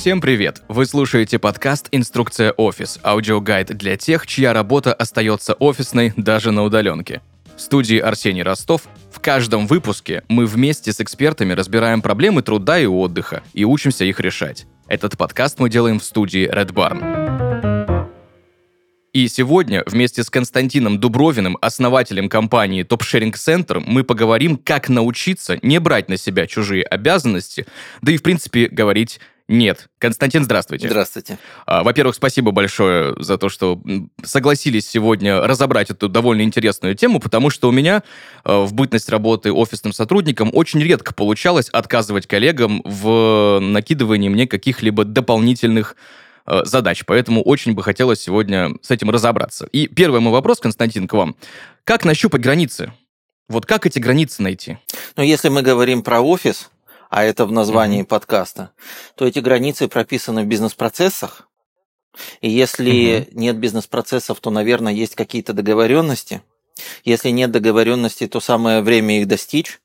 Всем привет! Вы слушаете подкаст «Инструкция офис» – аудиогайд для тех, чья работа остается офисной даже на удаленке. В студии Арсений Ростов в каждом выпуске мы вместе с экспертами разбираем проблемы труда и отдыха и учимся их решать. Этот подкаст мы делаем в студии Red Barn. И сегодня вместе с Константином Дубровиным, основателем компании Top Sharing Center, мы поговорим, как научиться не брать на себя чужие обязанности, да и, в принципе, говорить нет. Константин, здравствуйте. Здравствуйте. А, во-первых, спасибо большое за то, что согласились сегодня разобрать эту довольно интересную тему, потому что у меня а, в бытность работы офисным сотрудником очень редко получалось отказывать коллегам в накидывании мне каких-либо дополнительных а, задач. Поэтому очень бы хотелось сегодня с этим разобраться. И первый мой вопрос, Константин, к вам. Как нащупать границы? Вот как эти границы найти? Ну, если мы говорим про офис, а это в названии mm-hmm. подкаста, то эти границы прописаны в бизнес-процессах. И если mm-hmm. нет бизнес-процессов, то, наверное, есть какие-то договоренности. Если нет договоренности, то самое время их достичь.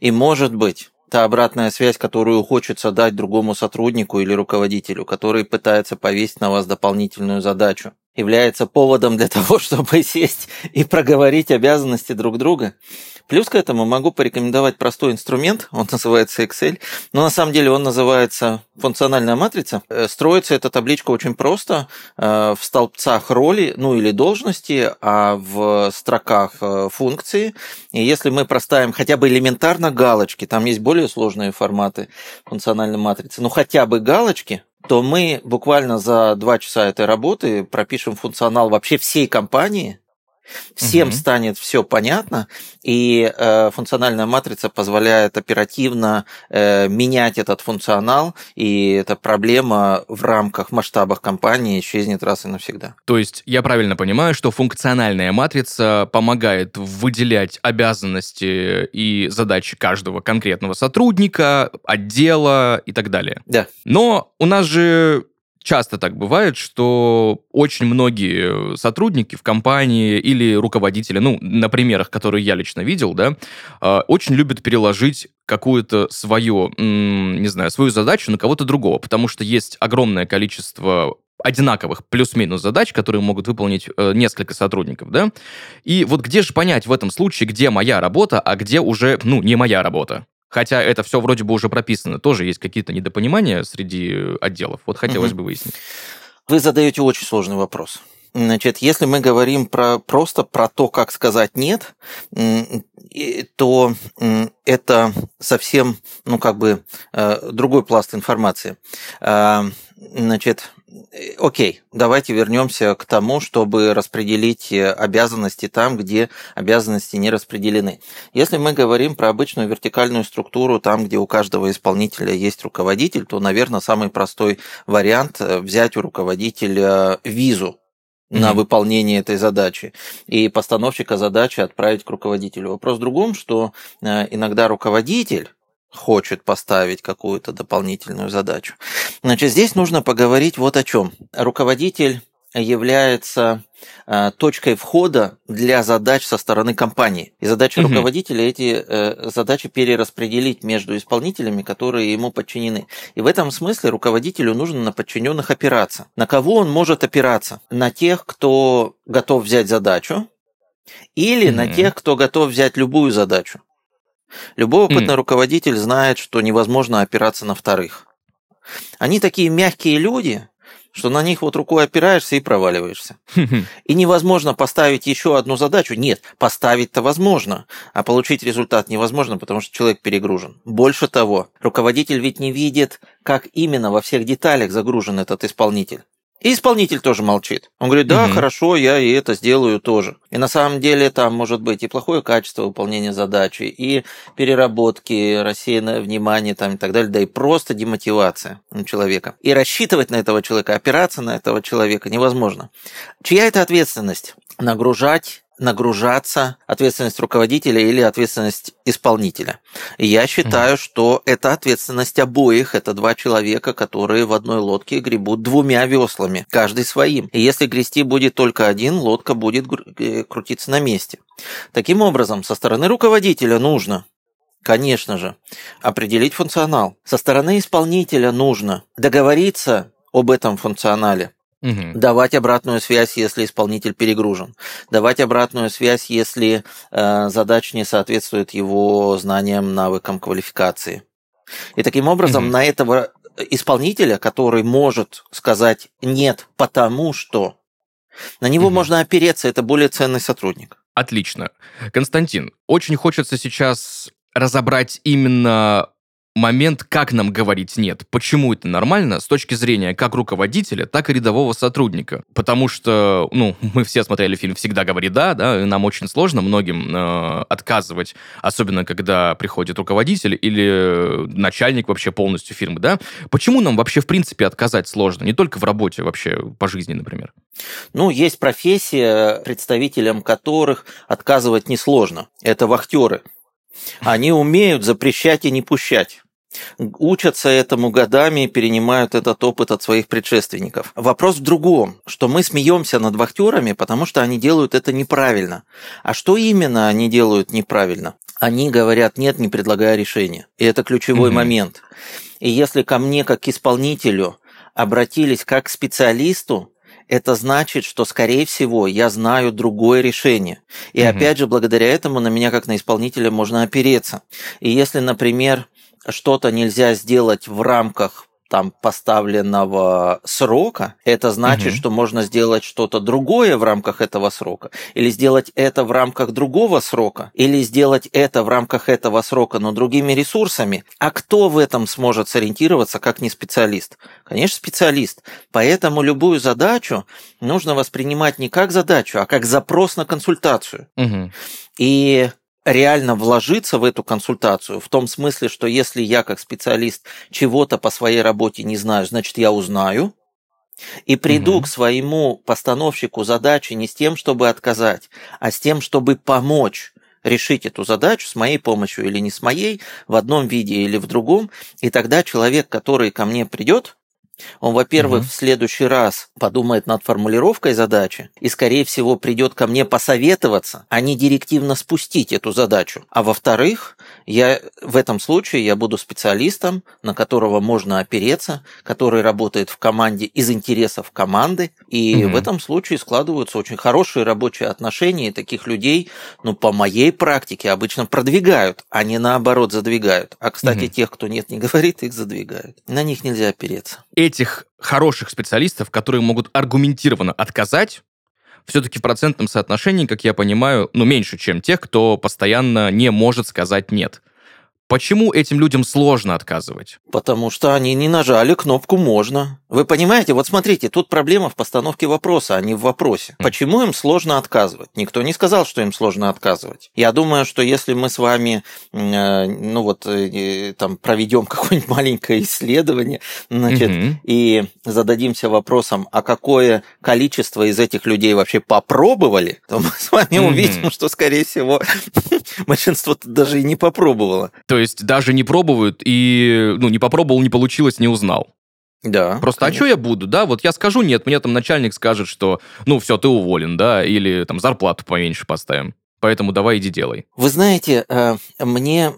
И может быть, та обратная связь, которую хочется дать другому сотруднику или руководителю, который пытается повесить на вас дополнительную задачу, является поводом для того, чтобы сесть и проговорить обязанности друг друга. Плюс к этому могу порекомендовать простой инструмент, он называется Excel, но на самом деле он называется функциональная матрица. Э, строится эта табличка очень просто э, в столбцах роли, ну или должности, а в строках э, функции. И если мы проставим хотя бы элементарно галочки, там есть более сложные форматы функциональной матрицы, но хотя бы галочки, то мы буквально за два часа этой работы пропишем функционал вообще всей компании, Всем угу. станет все понятно, и э, функциональная матрица позволяет оперативно э, менять этот функционал, и эта проблема в рамках масштабах компании исчезнет раз и навсегда. То есть я правильно понимаю, что функциональная матрица помогает выделять обязанности и задачи каждого конкретного сотрудника, отдела и так далее. Да. Но у нас же часто так бывает, что очень многие сотрудники в компании или руководители, ну, на примерах, которые я лично видел, да, а, очень любят переложить какую-то свою, не знаю, свою задачу на кого-то другого, потому что есть огромное количество одинаковых плюс-минус задач, которые могут выполнить э, несколько сотрудников, да? И вот где же понять в этом случае, где моя работа, а где уже, ну, не моя работа? Хотя это все вроде бы уже прописано. Тоже есть какие-то недопонимания среди отделов. Вот хотелось угу. бы выяснить. Вы задаете очень сложный вопрос. Значит, если мы говорим про, просто про то, как сказать «нет», то это совсем, ну, как бы, э, другой пласт информации. Э, значит, окей, давайте вернемся к тому, чтобы распределить э, обязанности там, где обязанности не распределены. Если мы говорим про обычную вертикальную структуру, там, где у каждого исполнителя есть руководитель, то, наверное, самый простой вариант э, взять у руководителя визу на mm-hmm. выполнение этой задачи и постановщика задачи отправить к руководителю. Вопрос в другом, что иногда руководитель хочет поставить какую-то дополнительную задачу. Значит, здесь нужно поговорить вот о чем. Руководитель является э, точкой входа для задач со стороны компании. И задача угу. руководителя эти э, задачи перераспределить между исполнителями, которые ему подчинены. И в этом смысле руководителю нужно на подчиненных опираться. На кого он может опираться? На тех, кто готов взять задачу, или угу. на тех, кто готов взять любую задачу. Любой опытный mm. руководитель знает, что невозможно опираться на вторых. Они такие мягкие люди, что на них вот рукой опираешься и проваливаешься. И невозможно поставить еще одну задачу. Нет, поставить-то возможно, а получить результат невозможно, потому что человек перегружен. Больше того, руководитель ведь не видит, как именно во всех деталях загружен этот исполнитель. И исполнитель тоже молчит. Он говорит, да, угу. хорошо, я и это сделаю тоже. И на самом деле там может быть и плохое качество выполнения задачи, и переработки, рассеянное внимание там, и так далее, да и просто демотивация человека. И рассчитывать на этого человека, опираться на этого человека невозможно. Чья это ответственность? Нагружать нагружаться ответственность руководителя или ответственность исполнителя. И я считаю, mm. что это ответственность обоих. Это два человека, которые в одной лодке гребут двумя веслами, каждый своим. И если грести будет только один, лодка будет э, крутиться на месте. Таким образом, со стороны руководителя нужно Конечно же, определить функционал. Со стороны исполнителя нужно договориться об этом функционале, Угу. Давать обратную связь, если исполнитель перегружен. Давать обратную связь, если э, задач не соответствует его знаниям, навыкам, квалификации. И таким образом угу. на этого исполнителя, который может сказать нет, потому что на него угу. можно опереться, это более ценный сотрудник. Отлично. Константин, очень хочется сейчас разобрать именно момент, как нам говорить «нет». Почему это нормально с точки зрения как руководителя, так и рядового сотрудника. Потому что, ну, мы все смотрели фильм «Всегда говори да», да, и нам очень сложно многим э, отказывать, особенно когда приходит руководитель или начальник вообще полностью фирмы, да. Почему нам вообще в принципе отказать сложно? Не только в работе, вообще по жизни, например. Ну, есть профессия, представителям которых отказывать несложно. Это вахтеры. Они умеют запрещать и не пущать учатся этому годами и перенимают этот опыт от своих предшественников. Вопрос в другом, что мы смеемся над вахтерами, потому что они делают это неправильно. А что именно они делают неправильно? Они говорят нет, не предлагая решения. И это ключевой mm-hmm. момент. И если ко мне, как к исполнителю, обратились как к специалисту, это значит, что, скорее всего, я знаю другое решение. И угу. опять же, благодаря этому на меня, как на исполнителя, можно опереться. И если, например, что-то нельзя сделать в рамках там поставленного срока, это значит, угу. что можно сделать что-то другое в рамках этого срока, или сделать это в рамках другого срока, или сделать это в рамках этого срока, но другими ресурсами. А кто в этом сможет сориентироваться, как не специалист? Конечно, специалист. Поэтому любую задачу нужно воспринимать не как задачу, а как запрос на консультацию. Угу. И реально вложиться в эту консультацию, в том смысле, что если я как специалист чего-то по своей работе не знаю, значит, я узнаю, и приду угу. к своему постановщику задачи не с тем, чтобы отказать, а с тем, чтобы помочь решить эту задачу с моей помощью или не с моей, в одном виде или в другом, и тогда человек, который ко мне придет, он, во-первых, угу. в следующий раз подумает над формулировкой задачи и, скорее всего, придет ко мне посоветоваться, а не директивно спустить эту задачу. А во-вторых, я в этом случае я буду специалистом, на которого можно опереться, который работает в команде из интересов команды, и угу. в этом случае складываются очень хорошие рабочие отношения, и таких людей, ну, по моей практике, обычно продвигают, а не наоборот задвигают. А, кстати, угу. тех, кто нет, не говорит, их задвигают. На них нельзя опереться этих хороших специалистов, которые могут аргументированно отказать, все-таки в процентном соотношении, как я понимаю, ну, меньше, чем тех, кто постоянно не может сказать «нет». Почему этим людям сложно отказывать? Потому что они не нажали кнопку «можно». Вы понимаете, вот смотрите, тут проблема в постановке вопроса, а не в вопросе. Почему им сложно отказывать? Никто не сказал, что им сложно отказывать. Я думаю, что если мы с вами, э, ну вот, э, там, проведем какое-нибудь маленькое исследование, значит, угу. и зададимся вопросом, а какое количество из этих людей вообще попробовали, то мы с вами угу. увидим, что, скорее всего, большинство даже и не попробовало. То есть даже не пробуют и, ну, не попробовал, не получилось, не узнал. Да. Просто, конечно. а что я буду, да? Вот я скажу нет, мне там начальник скажет, что, ну, все, ты уволен, да, или там зарплату поменьше поставим. Поэтому давай иди делай. Вы знаете, э, мне,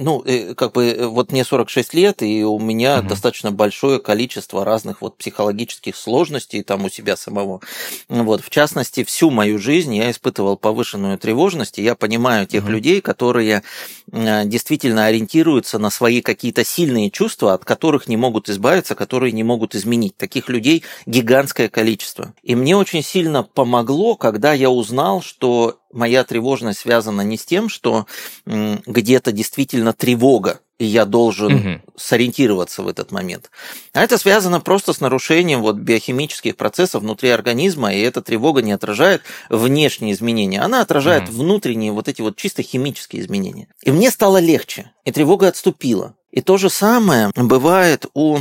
ну, э, как бы, э, вот мне 46 лет, и у меня угу. достаточно большое количество разных вот психологических сложностей там у себя самого. Вот, в частности, всю мою жизнь я испытывал повышенную тревожность, и я понимаю тех угу. людей, которые действительно ориентируются на свои какие-то сильные чувства, от которых не могут избавиться, которые не могут изменить. Таких людей гигантское количество. И мне очень сильно помогло, когда я узнал, что моя тревожность связана не с тем, что где-то действительно тревога, и я должен угу. сориентироваться в этот момент. А это связано просто с нарушением вот биохимических процессов внутри организма, и эта тревога не отражает внешние изменения, она отражает угу. внутренние вот эти вот чисто химические изменения. И мне стало легче, и тревога отступила. И то же самое бывает у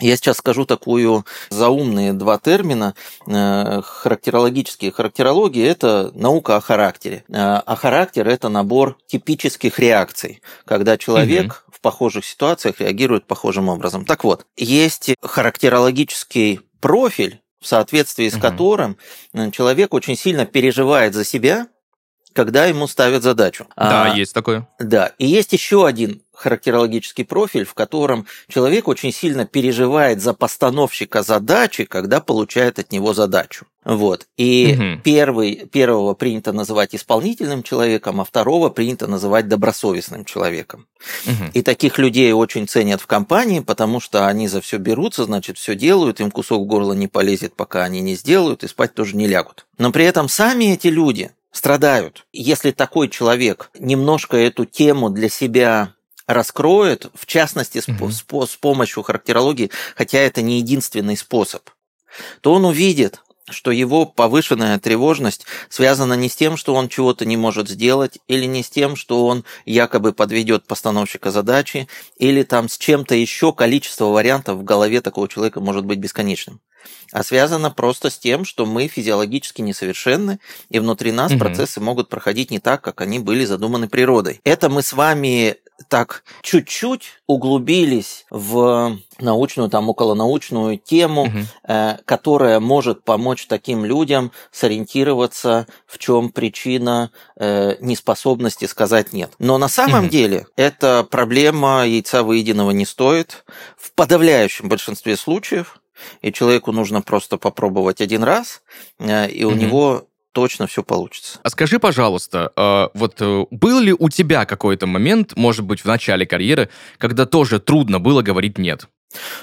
я сейчас скажу такую заумные два термина э, характерологические. Характерология – это наука о характере, э, а характер – это набор типических реакций, когда человек угу. в похожих ситуациях реагирует похожим образом. Так вот, есть характерологический профиль, в соответствии с угу. которым э, человек очень сильно переживает за себя, когда ему ставят задачу. Да, а, есть такое. Да, и есть еще один характерологический профиль, в котором человек очень сильно переживает за постановщика задачи, когда получает от него задачу. Вот. И угу. первый, первого принято называть исполнительным человеком, а второго принято называть добросовестным человеком. Угу. И таких людей очень ценят в компании, потому что они за все берутся, значит, все делают, им кусок в горло не полезет, пока они не сделают, и спать тоже не лягут. Но при этом сами эти люди страдают. Если такой человек немножко эту тему для себя раскроет, в частности, с, угу. с, с помощью характерологии, хотя это не единственный способ, то он увидит, что его повышенная тревожность связана не с тем, что он чего-то не может сделать, или не с тем, что он якобы подведет постановщика задачи, или там с чем-то еще количество вариантов в голове такого человека может быть бесконечным. А связано просто с тем, что мы физиологически несовершенны, и внутри нас угу. процессы могут проходить не так, как они были задуманы природой. Это мы с вами так чуть-чуть углубились в научную, там околонаучную тему, угу. э, которая может помочь таким людям сориентироваться, в чем причина э, неспособности сказать нет. Но на самом угу. деле эта проблема яйца выеденного не стоит. В подавляющем большинстве случаев и человеку нужно просто попробовать один раз, э, и у угу. него точно все получится. А скажи, пожалуйста, а, вот э, был ли у тебя какой-то момент, может быть, в начале карьеры, когда тоже трудно было говорить «нет»?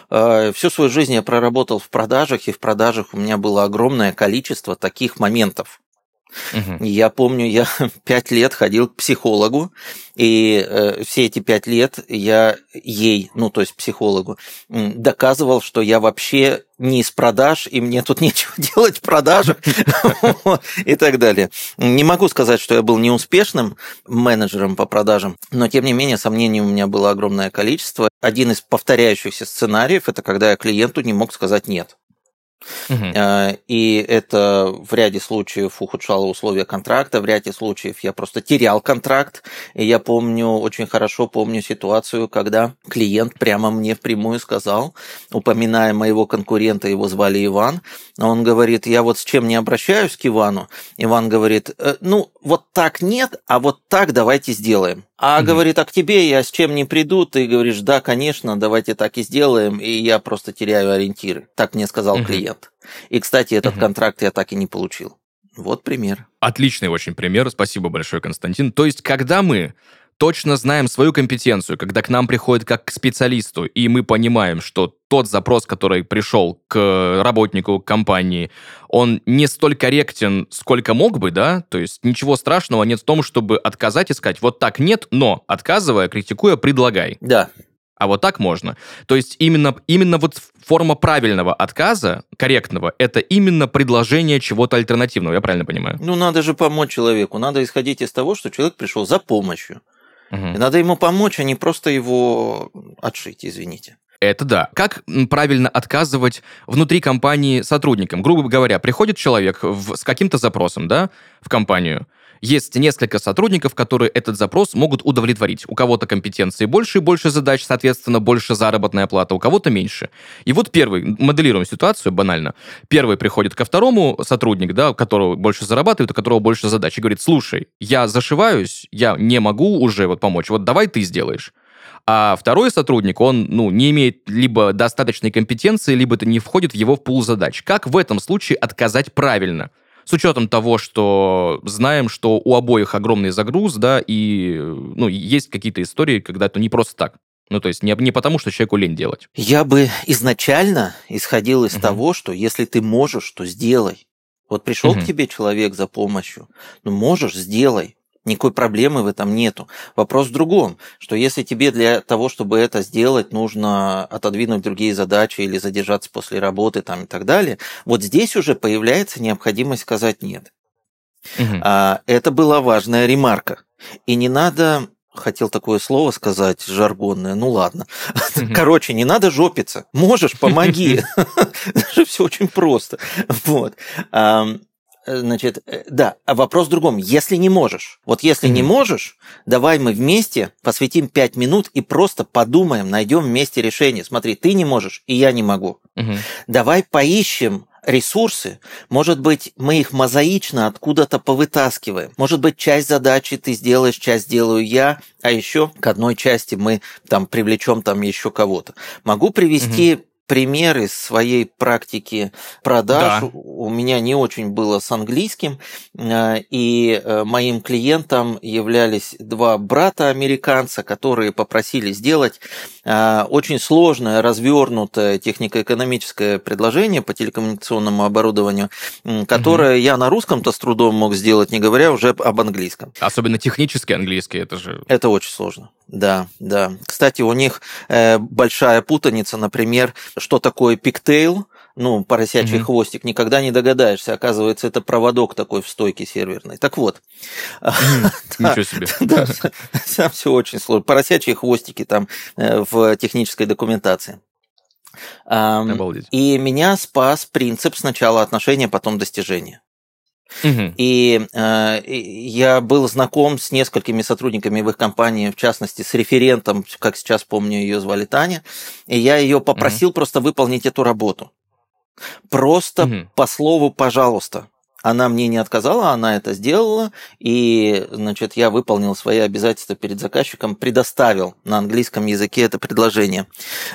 Э, всю свою жизнь я проработал в продажах, и в продажах у меня было огромное количество таких моментов. Угу. Я помню, я пять лет ходил к психологу, и э, все эти пять лет я ей, ну то есть психологу, доказывал, что я вообще не из продаж, и мне тут нечего делать в продажах и так далее. Не могу сказать, что я был неуспешным менеджером по продажам, но тем не менее сомнений у меня было огромное количество. Один из повторяющихся сценариев – это когда я клиенту не мог сказать «нет». Угу. И это в ряде случаев ухудшало условия контракта, в ряде случаев я просто терял контракт. И я помню, очень хорошо помню ситуацию, когда клиент прямо мне впрямую сказал, упоминая моего конкурента, его звали Иван, он говорит, я вот с чем не обращаюсь к Ивану. Иван говорит, «Э, ну вот так нет, а вот так давайте сделаем. А угу. говорит, а к тебе я с чем не приду, ты говоришь, да, конечно, давайте так и сделаем, и я просто теряю ориентиры. Так мне сказал угу. клиент. И, кстати, этот угу. контракт я так и не получил. Вот пример. Отличный очень пример. Спасибо большое, Константин. То есть, когда мы точно знаем свою компетенцию, когда к нам приходит как к специалисту, и мы понимаем, что тот запрос, который пришел к работнику компании, он не столь корректен, сколько мог бы, да, то есть ничего страшного нет в том, чтобы отказать и сказать, вот так нет, но отказывая, критикуя, предлагай. Да. А вот так можно. То есть именно, именно вот форма правильного отказа, корректного, это именно предложение чего-то альтернативного, я правильно понимаю? Ну, надо же помочь человеку, надо исходить из того, что человек пришел за помощью. Угу. И надо ему помочь, а не просто его отшить, извините. Это да. Как правильно отказывать внутри компании сотрудникам? Грубо говоря, приходит человек в, с каким-то запросом, да, в компанию, есть несколько сотрудников, которые этот запрос могут удовлетворить. У кого-то компетенции больше и больше задач, соответственно, больше заработная плата, у кого-то меньше. И вот первый, моделируем ситуацию банально. Первый приходит ко второму сотрудник, да, у которого больше зарабатывает, у которого больше задач, и говорит, слушай, я зашиваюсь, я не могу уже вот помочь, вот давай ты сделаешь. А второй сотрудник, он ну, не имеет либо достаточной компетенции, либо это не входит в его пул задач. Как в этом случае отказать правильно? С учетом того, что знаем, что у обоих огромный загруз, да, и ну, есть какие-то истории, когда это не просто так. Ну, то есть не, не потому, что человеку лень делать. Я бы изначально исходил из угу. того, что если ты можешь, то сделай. Вот пришел угу. к тебе человек за помощью, ну можешь, сделай. Никакой проблемы в этом нету. Вопрос в другом, что если тебе для того, чтобы это сделать, нужно отодвинуть другие задачи или задержаться после работы там, и так далее, вот здесь уже появляется необходимость сказать нет. Угу. А, это была важная ремарка. И не надо хотел такое слово сказать жаргонное, ну ладно. Короче, не надо жопиться. Можешь, помоги. Все очень просто. Вот. Значит, э, да, а вопрос в другом. Если не можешь, вот если mm-hmm. не можешь, давай мы вместе посвятим 5 минут и просто подумаем, найдем вместе решение. Смотри, ты не можешь, и я не могу. Mm-hmm. Давай поищем ресурсы, может быть, мы их мозаично откуда-то повытаскиваем. Может быть, часть задачи ты сделаешь, часть сделаю я, а еще к одной части мы там привлечем там еще кого-то. Могу привести угу пример из своей практики продаж. Да. У меня не очень было с английским, э, и э, моим клиентом являлись два брата американца, которые попросили сделать э, очень сложное, развернутое технико-экономическое предложение по телекоммуникационному оборудованию, которое угу. я на русском-то с трудом мог сделать, не говоря уже об английском. Особенно технический английский, это же... Это очень сложно. Да, да. Кстати, у них э, большая путаница, например, что такое пиктейл, ну, поросячий mm-hmm. хвостик, никогда не догадаешься. Оказывается, это проводок такой в стойке серверной. Так вот. Ничего себе. Да, там все очень сложно. Поросячьи хвостики там э, в технической документации. Обалдеть. И меня спас принцип сначала отношения, потом достижения. Угу. И э, я был знаком с несколькими сотрудниками в их компании, в частности, с референтом, как сейчас помню, ее звали Таня, и я ее попросил угу. просто выполнить эту работу. Просто угу. по слову, пожалуйста. Она мне не отказала, она это сделала, и, значит, я выполнил свои обязательства перед заказчиком, предоставил на английском языке это предложение.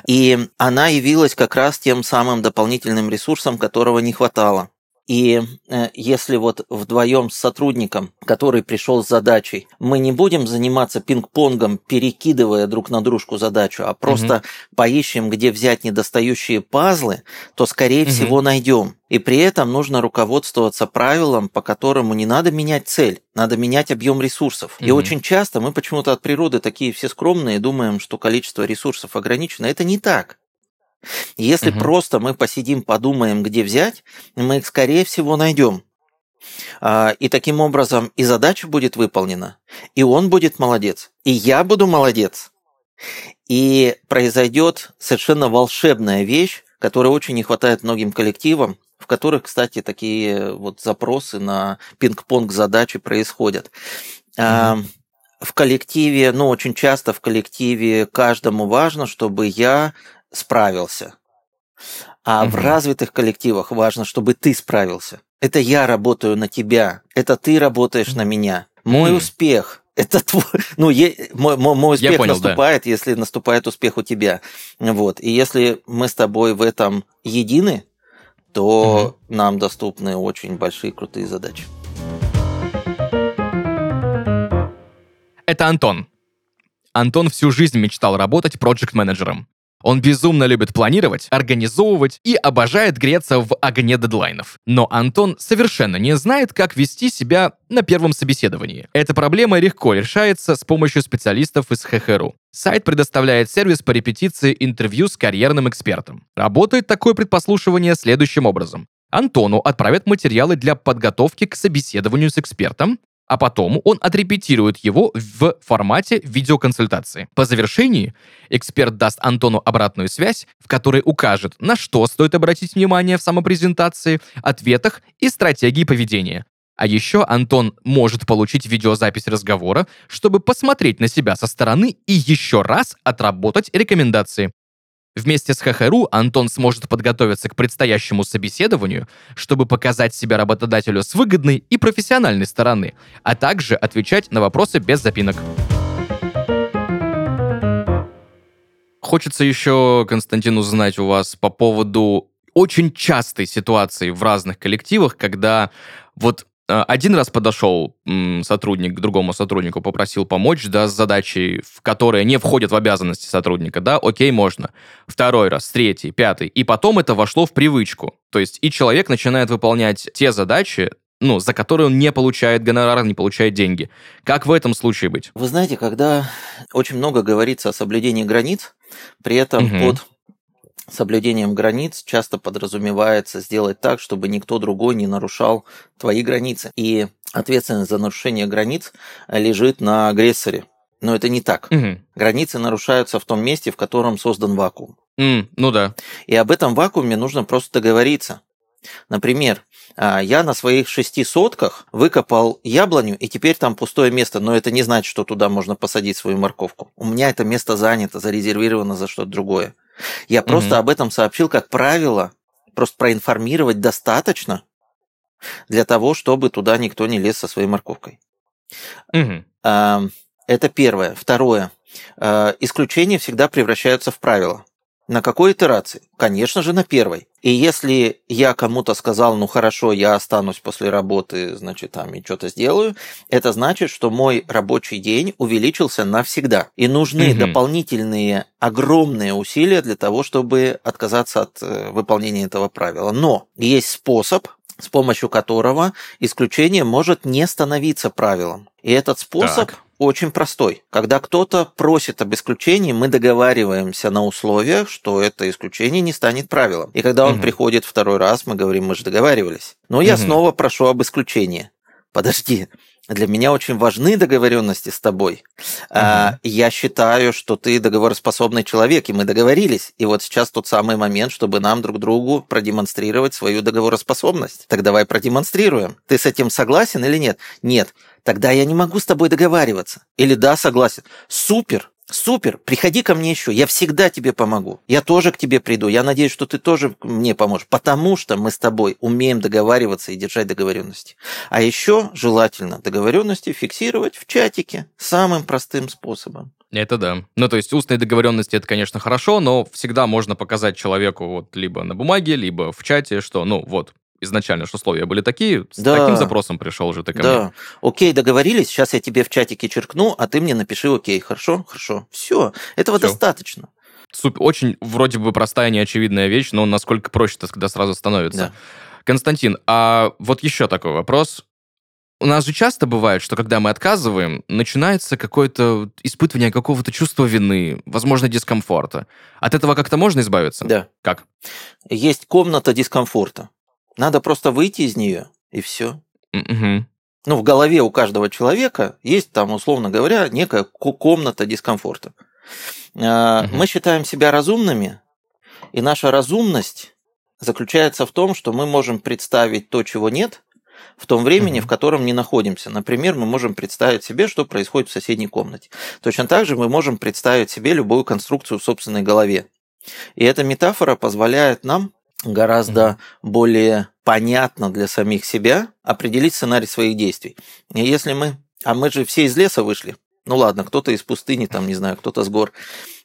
И она явилась как раз тем самым дополнительным ресурсом, которого не хватало. И э, если вот вдвоем с сотрудником, который пришел с задачей, мы не будем заниматься пинг-понгом, перекидывая друг на дружку задачу, а просто угу. поищем, где взять недостающие пазлы, то, скорее угу. всего, найдем. И при этом нужно руководствоваться правилом, по которому не надо менять цель, надо менять объем ресурсов. Угу. И очень часто мы почему-то от природы такие все скромные, думаем, что количество ресурсов ограничено. Это не так. Если угу. просто мы посидим, подумаем, где взять, мы их, скорее всего, найдем. А, и таким образом и задача будет выполнена, и он будет молодец, и я буду молодец. И произойдет совершенно волшебная вещь, которой очень не хватает многим коллективам, в которых, кстати, такие вот запросы на пинг-понг задачи происходят. Mm-hmm. В коллективе, ну, очень часто в коллективе каждому важно, чтобы я справился. А угу. в развитых коллективах важно, чтобы ты справился. Это я работаю на тебя, это ты работаешь на меня. Мой mm. успех это твой, ну, е, мой, мой успех понял, наступает, да. если наступает успех у тебя. Вот. И если мы с тобой в этом едины, то угу. нам доступны очень большие крутые задачи. Это Антон. Антон всю жизнь мечтал работать проект-менеджером. Он безумно любит планировать, организовывать и обожает греться в огне дедлайнов. Но Антон совершенно не знает, как вести себя на первом собеседовании. Эта проблема легко решается с помощью специалистов из ХХРУ. Сайт предоставляет сервис по репетиции интервью с карьерным экспертом. Работает такое предпослушивание следующим образом. Антону отправят материалы для подготовки к собеседованию с экспертом, а потом он отрепетирует его в формате видеоконсультации. По завершении эксперт даст Антону обратную связь, в которой укажет, на что стоит обратить внимание в самопрезентации, ответах и стратегии поведения. А еще Антон может получить видеозапись разговора, чтобы посмотреть на себя со стороны и еще раз отработать рекомендации. Вместе с ХХРУ Антон сможет подготовиться к предстоящему собеседованию, чтобы показать себя работодателю с выгодной и профессиональной стороны, а также отвечать на вопросы без запинок. Хочется еще, Константин, узнать у вас по поводу очень частой ситуации в разных коллективах, когда вот один раз подошел сотрудник к другому сотруднику, попросил помочь, да, с задачей, в которая не входит в обязанности сотрудника, да, окей, можно. Второй раз, третий, пятый. И потом это вошло в привычку. То есть и человек начинает выполнять те задачи, ну, за которые он не получает гонорар, не получает деньги. Как в этом случае быть? Вы знаете, когда очень много говорится о соблюдении границ, при этом угу. под соблюдением границ часто подразумевается сделать так, чтобы никто другой не нарушал твои границы. И ответственность за нарушение границ лежит на агрессоре. Но это не так. Угу. Границы нарушаются в том месте, в котором создан вакуум. Mm, ну да. И об этом вакууме нужно просто договориться. Например, а, я на своих шести сотках выкопал яблоню, и теперь там пустое место, но это не значит, что туда можно посадить свою морковку. У меня это место занято, зарезервировано за что-то другое. Я просто угу. об этом сообщил как правило просто проинформировать достаточно для того, чтобы туда никто не лез со своей морковкой. А, Это первое. Второе. А, Исключения всегда превращаются в правила. На какой итерации? Конечно же, на первой. И если я кому-то сказал, ну хорошо, я останусь после работы, значит, там и что-то сделаю, это значит, что мой рабочий день увеличился навсегда. И нужны Мгм. дополнительные огромные усилия для того, чтобы отказаться от э, выполнения этого правила. Но есть способ, с помощью которого исключение может не становиться правилом. И этот способ Так. Очень простой. Когда кто-то просит об исключении, мы договариваемся на условиях, что это исключение не станет правилом. И когда он Мгм. приходит второй раз, мы говорим, мы же договаривались. Но я Мгм. снова прошу об исключении. Подожди, для меня очень важны договоренности с тобой. А, Я считаю, что ты договороспособный человек, и мы договорились. И вот сейчас тот самый момент, чтобы нам друг другу продемонстрировать свою договороспособность. Так давай продемонстрируем. Ты с этим согласен или нет? Нет. Тогда я не могу с тобой договариваться. Или да, согласен. Супер. Супер, приходи ко мне еще, я всегда тебе помогу. Я тоже к тебе приду. Я надеюсь, что ты тоже мне поможешь, потому что мы с тобой умеем договариваться и держать договоренности. А еще желательно договоренности фиксировать в чатике самым простым способом. Это да. Ну, то есть устные договоренности это, конечно, хорошо, но всегда можно показать человеку вот либо на бумаге, либо в чате, что, ну, вот, изначально же условия были такие, с Да. таким запросом пришел же ты ко мне. Да. Окей, договорились. Сейчас я тебе в чатике черкну, а ты мне напиши окей. Хорошо? Хорошо. Все. Этого Всё. достаточно. Суп- Очень вроде бы простая, неочевидная вещь, но насколько проще-то, когда сразу становится. Да. Константин, а вот еще такой вопрос. У нас же часто бывает, что когда мы отказываем, начинается какое-то испытывание какого-то чувства вины, возможно, дискомфорта. От этого как-то можно избавиться? Да. Как? Есть комната дискомфорта. Надо просто выйти из нее, и все. Мгм. Ну, в голове у каждого человека есть там, условно говоря, некая ко- комната дискомфорта. Мгм. Мы считаем себя разумными, и наша разумность заключается в том, что мы можем представить то, чего нет, в том времени, Мгм. в котором не находимся. Например, мы можем представить себе, что происходит в соседней комнате. Точно так же мы можем представить себе любую конструкцию в собственной голове. И эта метафора позволяет нам гораздо более понятно для самих себя определить сценарий своих действий. И если мы... А мы же все из леса вышли. Ну ладно, кто-то из пустыни, там, не знаю, кто-то с гор.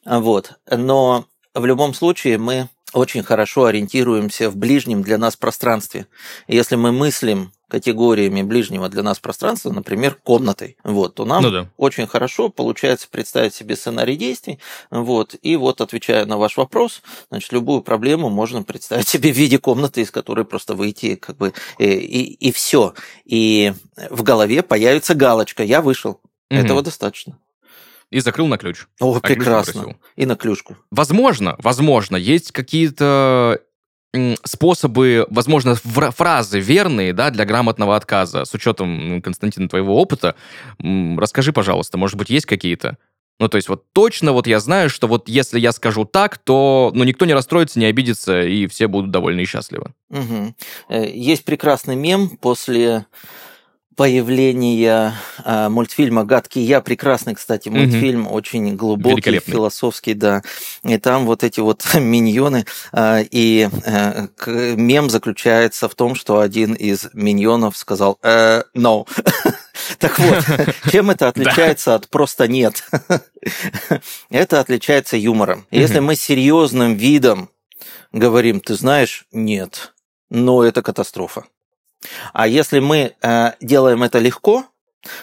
Вот. Но в любом случае мы очень хорошо ориентируемся в ближнем для нас пространстве. Если мы мыслим категориями ближнего для нас пространства, например, комнатой, вот, то нам Ну да. очень хорошо получается представить себе сценарий действий. Вот, и вот, отвечая на ваш вопрос, значит, любую проблему можно представить себе в виде комнаты, из которой просто выйти, как бы, и, и, все. И в голове появится галочка «Я вышел». Мгм. Этого достаточно. И закрыл на ключ. О, А ключ прекрасно. попросил. И на клюшку. Возможно, возможно, есть какие-то способы, возможно, фра- фразы верные, да, для грамотного отказа. С учетом, м, Константин, твоего опыта, расскажи, пожалуйста, может быть, есть какие-то? Ну, то есть вот точно вот я знаю, что вот если я скажу так, то ну, никто не расстроится, не обидится, и все будут довольны и счастливы. Э, Есть прекрасный мем после появления а, мультфильма «Гадкий я». Прекрасный, кстати, мультфильм, очень глубокий, философский, да. И там вот эти вот миньоны. а, И э, мем заключается в том, что один из миньонов сказал «Э, «no». Так вот, чем это отличается от «просто нет»? Это отличается юмором. Если мы серьезным видом говорим, ты знаешь, нет, но это катастрофа. А если мы э, делаем это легко,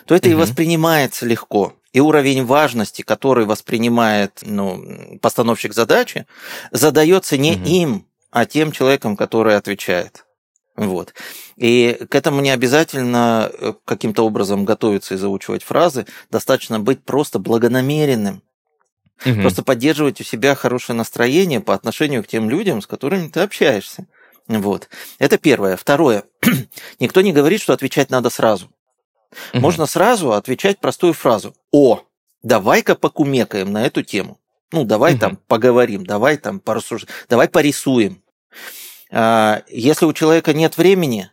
то это и Мгм. воспринимается легко. И уровень важности, который воспринимает ну, постановщик задачи, задается не Мгм. им, а тем человеком, который отвечает. Вот. И к этому не обязательно э, каким-то образом готовиться и заучивать фразы, достаточно быть просто благонамеренным, Мгм. Просто поддерживать у себя хорошее настроение по отношению к тем людям, с которыми ты общаешься. Вот. Это первое. Второе. Никто не говорит, что отвечать надо сразу. Мгм. Можно сразу отвечать простую фразу. О, давай-ка покумекаем на эту тему. Ну, давай Мгм. там поговорим, давай там порассуждаем, давай порисуем. А, Если у человека нет времени,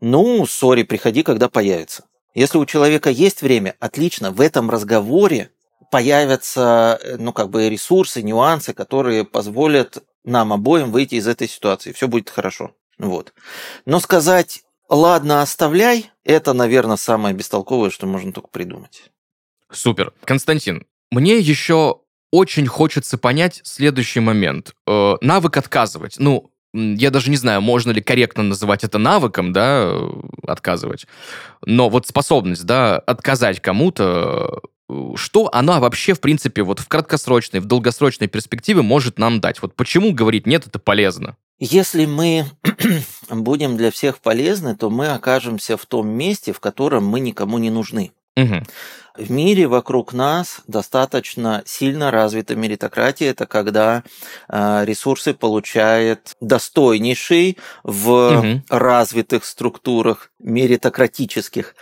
ну, сори, приходи, когда появится. Если у человека есть время, отлично, в этом разговоре появятся, э, ну, как бы ресурсы, нюансы, которые позволят нам обоим выйти из этой ситуации, все будет хорошо. Вот. Но сказать «ладно, оставляй» – это, наверное, самое бестолковое, что можно только придумать. Супер. Константин, мне еще очень хочется понять следующий момент. Э, навык отказывать. Ну, я даже не знаю, можно ли корректно называть это навыком, да, э, отказывать. Но вот способность, да, отказать кому-то, что она вообще, в принципе, вот в краткосрочной, в долгосрочной перспективе может нам дать? Вот почему говорить нет, это полезно? Если мы будем для всех полезны, то мы окажемся в том месте, в котором мы никому не нужны. Угу. В мире вокруг нас достаточно сильно развита меритократия. Это когда э, ресурсы получает достойнейший в угу. развитых структурах меритократических.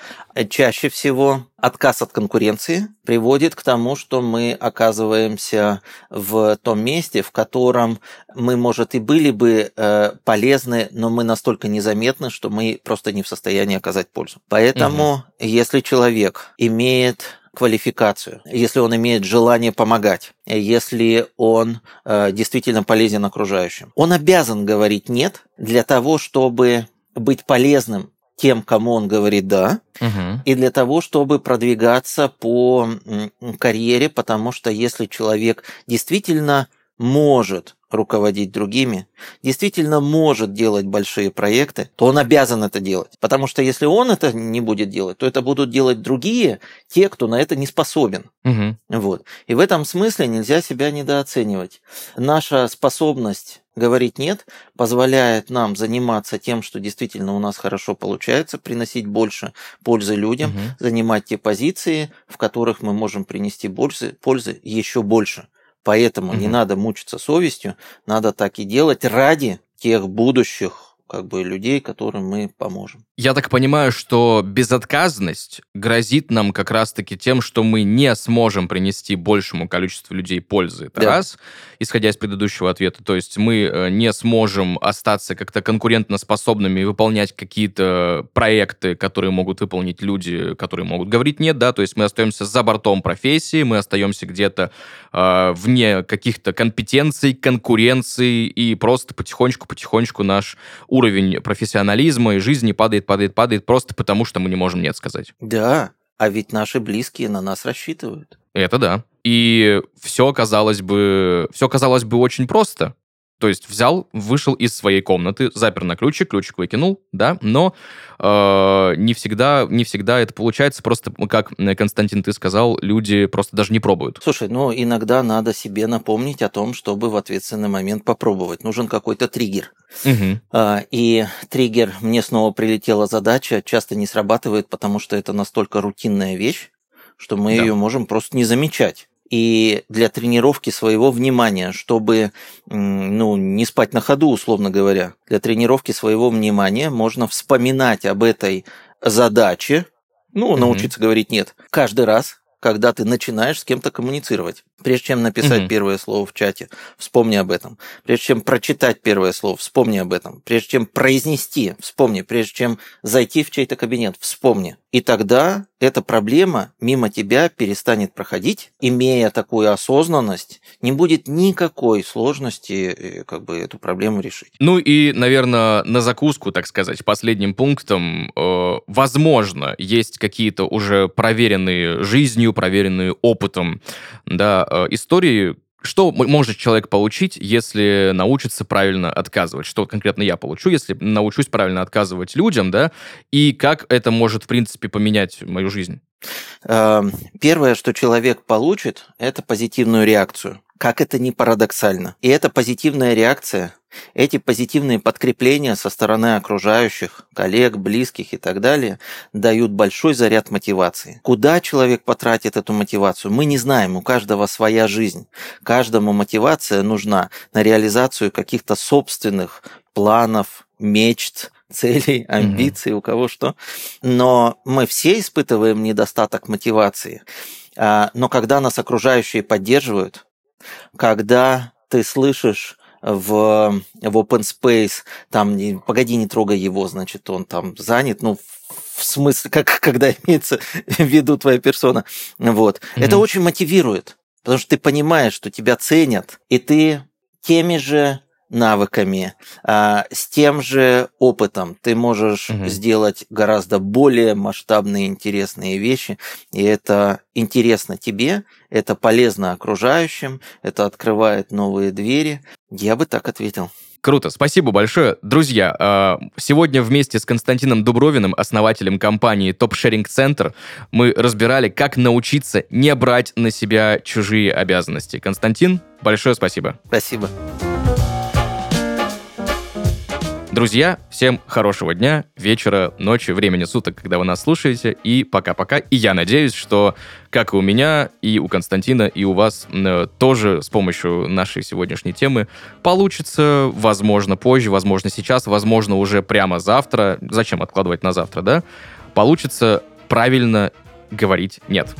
Чаще всего отказ от конкуренции приводит к тому, что мы оказываемся в том месте, в котором мы, может, и были бы э, полезны, но мы настолько незаметны, что мы просто не в состоянии оказать пользу. Поэтому, угу. если человек имеет квалификацию, если он имеет желание помогать, если он э, действительно полезен окружающим. Он обязан говорить нет для того, чтобы быть полезным тем, кому он говорит да, угу. и для того, чтобы продвигаться по карьере, потому что если человек действительно может руководить другими, действительно может делать большие проекты, то он обязан это делать. Потому что если он это не будет делать, то это будут делать другие, те, кто на это не способен. Угу. Вот. И в этом смысле нельзя себя недооценивать. Наша способность говорить нет позволяет нам заниматься тем, что действительно у нас хорошо получается, приносить больше пользы людям, угу. занимать те позиции, в которых мы можем принести пользы, пользы еще больше. Поэтому угу. не надо мучиться совестью, надо так и делать ради тех будущих как бы людей, которым мы поможем. Я так понимаю, что безотказность грозит нам как раз-таки тем, что мы не сможем принести большему количеству людей пользы. Это да. раз, исходя из предыдущего ответа. То есть мы э, не сможем остаться как-то конкурентоспособными и выполнять какие-то проекты, которые могут выполнить люди, которые могут говорить нет, да, то есть мы остаемся за бортом профессии, мы остаемся где-то э, вне каких-то компетенций, конкуренции, и просто потихонечку-потихонечку наш уровень профессионализма и жизни падает, падает, падает просто потому, что мы не можем нет сказать. Да, а ведь наши близкие на нас рассчитывают. Это да. И все казалось бы, все казалось бы очень просто. То есть взял, вышел из своей комнаты, запер на ключик, ключик выкинул, да, но э, не, всегда, не всегда это получается, просто, как Константин, ты сказал, люди просто даже не пробуют. Слушай, ну иногда надо себе напомнить о том, чтобы в ответственный момент попробовать. Нужен какой-то триггер. Угу. А, и триггер, мне снова прилетела задача, часто не срабатывает, потому что это настолько рутинная вещь, что мы да. ее можем просто не замечать и для тренировки своего внимания, чтобы ну, не спать на ходу, условно говоря. Для тренировки своего внимания можно вспоминать об этой задаче, ну, научиться mm-hmm. говорить нет, каждый раз, когда ты начинаешь с кем-то коммуницировать. Прежде чем написать mm-hmm. первое слово в чате, вспомни об этом. Прежде чем прочитать первое слово, вспомни об этом. Прежде чем произнести, вспомни. Прежде чем зайти в чей-то кабинет, вспомни. И тогда эта проблема мимо тебя перестанет проходить, имея такую осознанность, не будет никакой сложности э, как бы эту проблему решить. Ну и, наверное, на закуску, так сказать, последним пунктом, э, возможно, есть какие-то уже проверенные жизнью, проверенные опытом, да, истории, что может человек получить, если научится правильно отказывать? Что конкретно я получу, если научусь правильно отказывать людям, да? И как это может, в принципе, поменять мою жизнь? Эм, первое, что человек получит, это позитивную реакцию. Как это ни парадоксально. И эта позитивная реакция, эти позитивные подкрепления со стороны окружающих, коллег, близких и так далее, дают большой заряд мотивации. Куда человек потратит эту мотивацию, мы не знаем, у каждого своя жизнь. Каждому мотивация нужна на реализацию каких-то собственных планов, мечт, целей, амбиций, mm-hmm. у кого что. Но мы все испытываем недостаток мотивации. А, но когда нас окружающие поддерживают, когда ты слышишь в, в open space, там, не, погоди, не трогай его, значит, он там занят, ну, в смысле, как, когда имеется в виду твоя персона. Вот. Mm-hmm. Это очень мотивирует, потому что ты понимаешь, что тебя ценят, и ты теми же навыками, а, с тем же опытом ты можешь угу. сделать гораздо более масштабные, интересные вещи, и это интересно тебе, это полезно окружающим, это открывает новые двери. Я бы так ответил. Круто, спасибо большое. Друзья, а, сегодня вместе с Константином Дубровиным, основателем компании Top Sharing Center, мы разбирали, как научиться не брать на себя чужие обязанности. Константин, большое спасибо. Спасибо. Друзья, всем хорошего дня, вечера, ночи, времени суток, когда вы нас слушаете, и пока-пока. И я надеюсь, что, как и у меня, и у Константина, и у вас э, тоже с помощью нашей сегодняшней темы получится, возможно, позже, возможно, сейчас, возможно, уже прямо завтра. Зачем откладывать на завтра, да? Получится правильно говорить «нет».